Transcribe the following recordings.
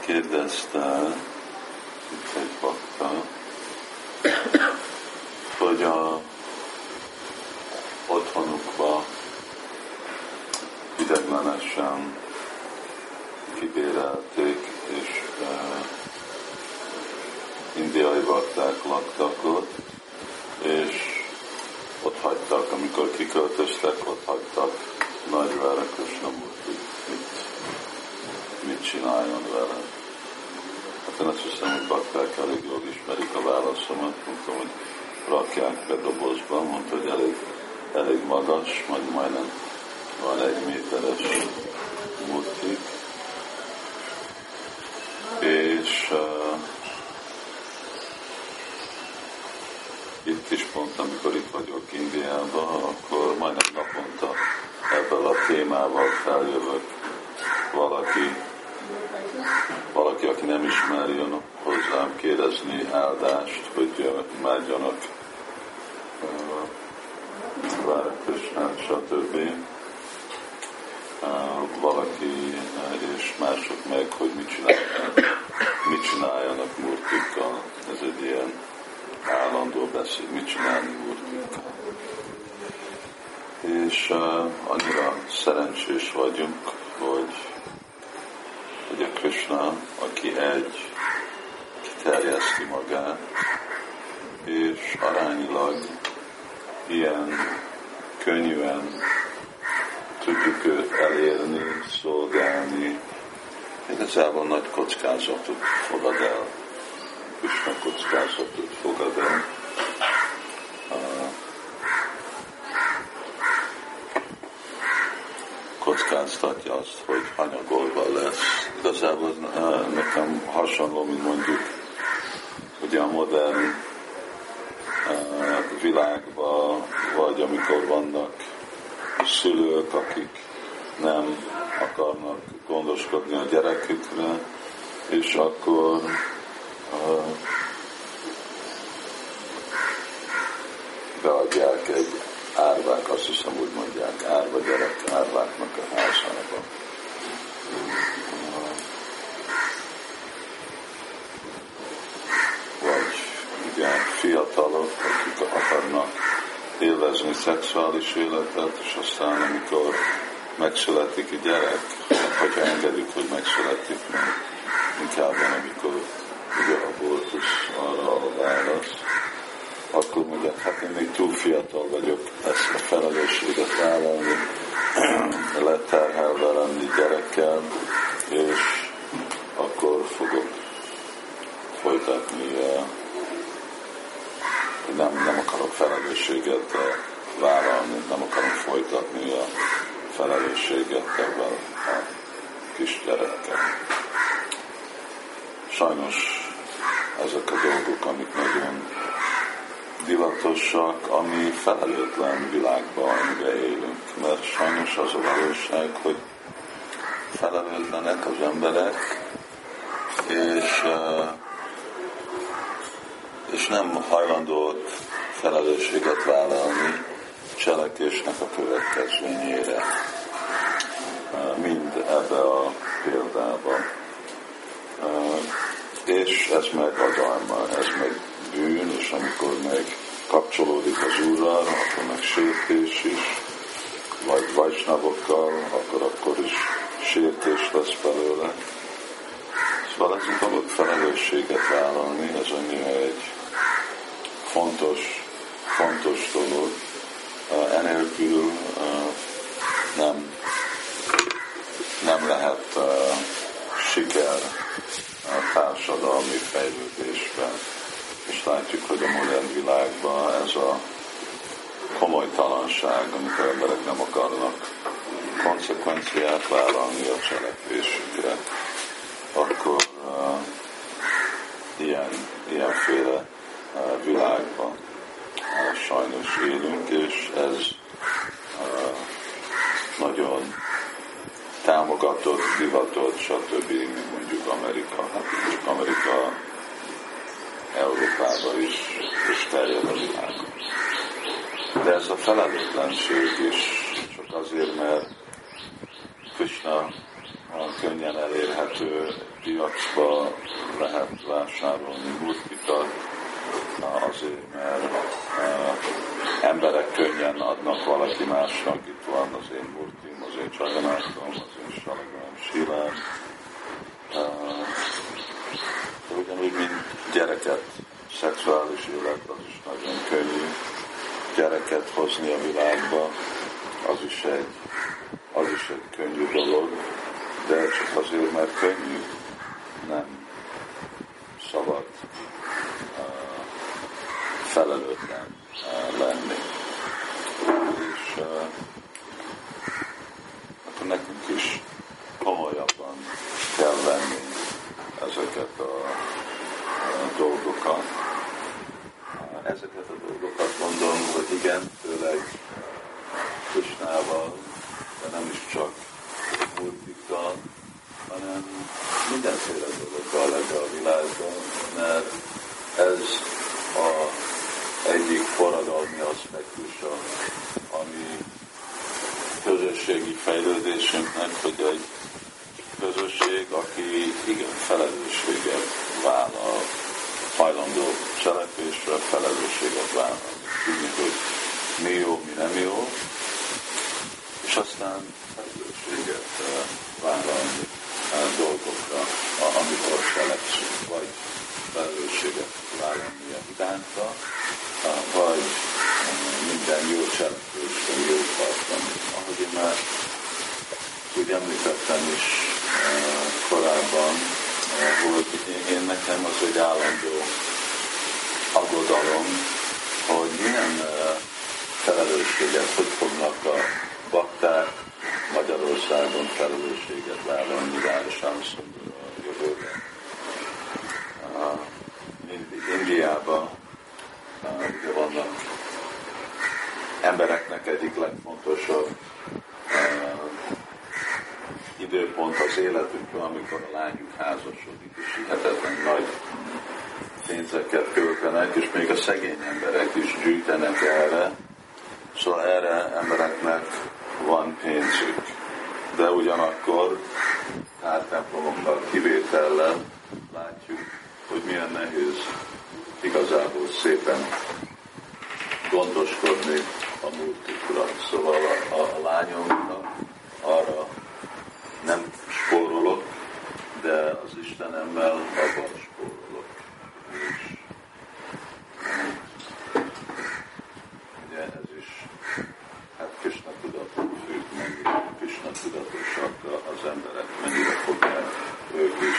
kérdezte itt egy bakta, hogy a otthonukba ideglenesen kibérelték, és uh, indiai bakták laktak ott, és ott hagytak, amikor kiköltöztek, ott hagytak nagy Vara Krishnamurti, mit, mit csináljon vele. Hát én azt bakták elég jól ismerik a válaszomat, mondtam, hogy rakják be dobozba, mondta, hogy elég, elég magas, majd majdnem van egy méteres murtik, és uh, itt is pont, amikor itt vagyok Indiában, akkor majdnem naponta ebből a témával feljövök valaki, valaki, aki nem ismeri, jön hozzám kérdezni áldást, hogy imádjanak Vára Krishnát, stb. Valaki és mások meg, hogy mit csináljanak, mit csináljanak murtikkal. Ez egy ilyen állandó beszéd, mit csinálni murtikkal. És annyira szerencsés vagyunk, hogy, hogy a Krishna, aki egy, kiterjeszti magát, és arányilag ilyen könnyűen tudjuk őt elérni, szolgálni. Igazából nagy kockázatot fogad el. Krishna kockázatot fogad el. kockáztatja azt, hogy hanyagolva lesz. Igazából nekem hasonló, mint mondjuk ugye a modern világban, vagy amikor vannak szülők, akik nem akarnak gondoskodni a gyerekükre, és akkor beadják egy árvák, azt hiszem úgy mondják, árva gyerek, árváknak a házába. Vagy igen, fiatalok, akik akarnak élvezni szexuális életet, és aztán amikor megszületik a gyerek, hogyha engedik, hogy megszületik, inkább van, amikor ugye abortusz arra a válasz, akkor mondják, hát én még túl fiatal vagyok ezt a felelősséget vállalni, leterhelve lenni gyerekkel, és akkor fogok folytatni, nem, nem akarok felelősséget vállalni, nem akarom folytatni a felelősséget ebben a kisgyerekkel. Sajnos ezek a dolgok, amik nagyon divatosak, ami felelőtlen világban, amiben élünk. Mert sajnos az a valóság, hogy felelőtlenek az emberek, és, és nem hajlandó felelősséget vállalni cselekésnek a következményére. Mind ebbe a példába. És ez meg adalma, ez meg bűn, és amikor meg kapcsolódik az Úrral, akkor meg sértés is, vagy vajsnavokkal, akkor akkor is sértés lesz belőle. Szóval ez a dolog felelősséget vállalni, ez annyira egy fontos, fontos dolog. Enélkül nem, nem lehet siker társadalmi fejlődésben és látjuk, hogy a modern világban ez a komolytalanság, amikor emberek nem akarnak konsekvenciát vállalni a cselekvésükre, akkor uh, ilyen, ilyenféle sajnos élünk, és ez nagyon támogatott, divatott, stb., mint mondjuk Amerika. Hát csak Amerika Európába is, és terjed a világon. De ez a felelőtlenség is csak azért, mert Krishna könnyen elérhető piacba lehet vásárolni murtikat, azért, mert emberek könnyen adnak valaki másnak, itt van az én murtim, az én csaganátom, az én salagám, silám. Ugyanúgy, mint gyereket, szexuális élet, az is nagyon könnyű. Gyereket hozni a világba, az is egy, az is egy könnyű dolog, de csak azért, mert könnyű, nem szabad uh, felelőtlen uh, lenni. És akkor nekünk is komolyabban kell venni ezeket a, a dolgokat. Ezeket a dolgokat mondom, hogy igen, főleg Krisnával, de nem is csak multikkal, hanem mindenféle dologgal ebbe a világban, mert ez a egyik forradalmi aspektusa, ami közösségi fejlődésünknek, hogy egy közösség, aki igen felelősséget vállal, hajlandó cselekvésre felelősséget vállal. Tudni, hogy mi jó, mi nem jó, és aztán felelősséget eh, vállalni eh, dolgokra, amikor cselekszünk, vagy felelősséget vállalni a iránta, eh, vagy minden jó cselekvésre jó tartani. Ahogy én már úgy említettem is korábban, hogy én nekem az egy állandó aggodalom, hogy milyen felelősséget hogy fognak a bakták Magyarországon felelősséget vállalni Városámszon a jövőben. Indiában ugye vannak embereknek egyik legfontosabb időpont az életükben, amikor a lányuk házasodik, és hihetetlen nagy pénzeket költenek, és még a szegény emberek is gyűjtenek erre, Szóval erre embereknek van pénzük. De ugyanakkor pár templomokkal kivétellel látjuk, hogy milyen nehéz igazából szépen gondoskodni a múltukra. Szóval a, a lányomnak arra nem spórolok, de az Istenemmel abban spórolok. És tudatosak az emberek, mennyire fogják ők is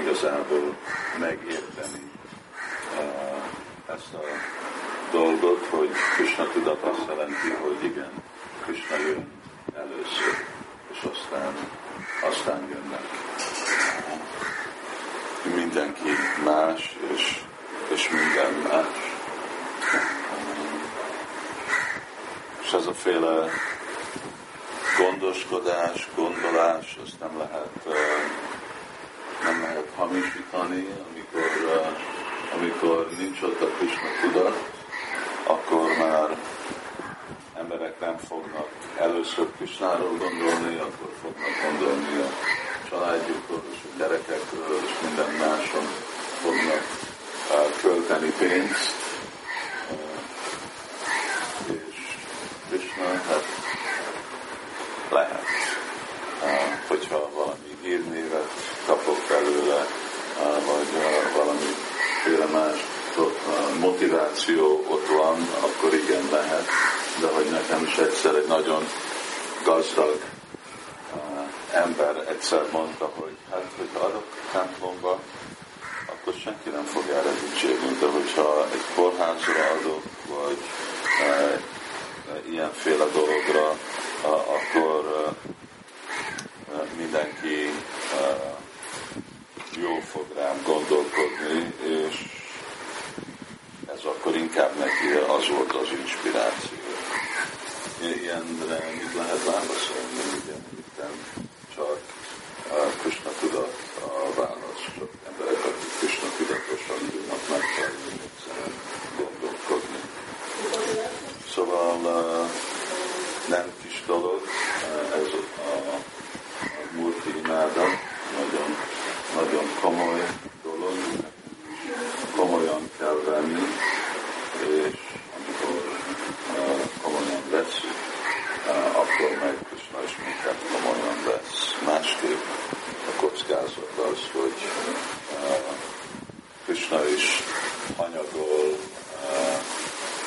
igazából megérteni uh, ezt a dolgot, hogy Krishna tudat azt jelenti, hogy igen, Krishna jön először, és aztán, aztán jönnek. Mindenki más, és, és minden más. És ez a féle gondoskodás, gondolás, azt nem lehet, lehet hamisítani, amikor, amikor nincs ott a Krishna tudat, akkor már emberek nem fognak először Krishnáról gondolni, akkor fognak gondolni a családjukról és a gyerekekről és minden máson fognak költeni pénzt. És Krishna, hát lehet. Hogyha valami hírnévet kapok belőle, vagy valamiféle más motiváció ott van, akkor igen lehet, de hogy nekem is egyszer egy nagyon gazdag ember egyszer mondta, hogy hát, hogyha adok templomba, akkor senki nem fog erre dicsérni, de hogyha egy kórházra adok, vagy e, ilyenféle dologra, akkor mindenki jól fog rám gondolkodni, és ez akkor inkább neki az volt az inspiráció. Ilyenre mit lehet válaszolni? Igen, itt csak Krishna tudat a válasz, csak emberek, akik Krishna tudatosan tudnak megfelelni, gondolkodni. Szóval nem kis dolog, ez a, a Murti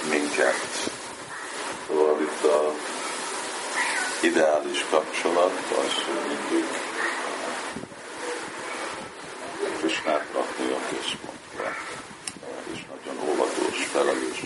minket. Szóval itt a ideális kapcsolat az, mindig. Krishnát rakni a központba, és nagyon óvatos, felelős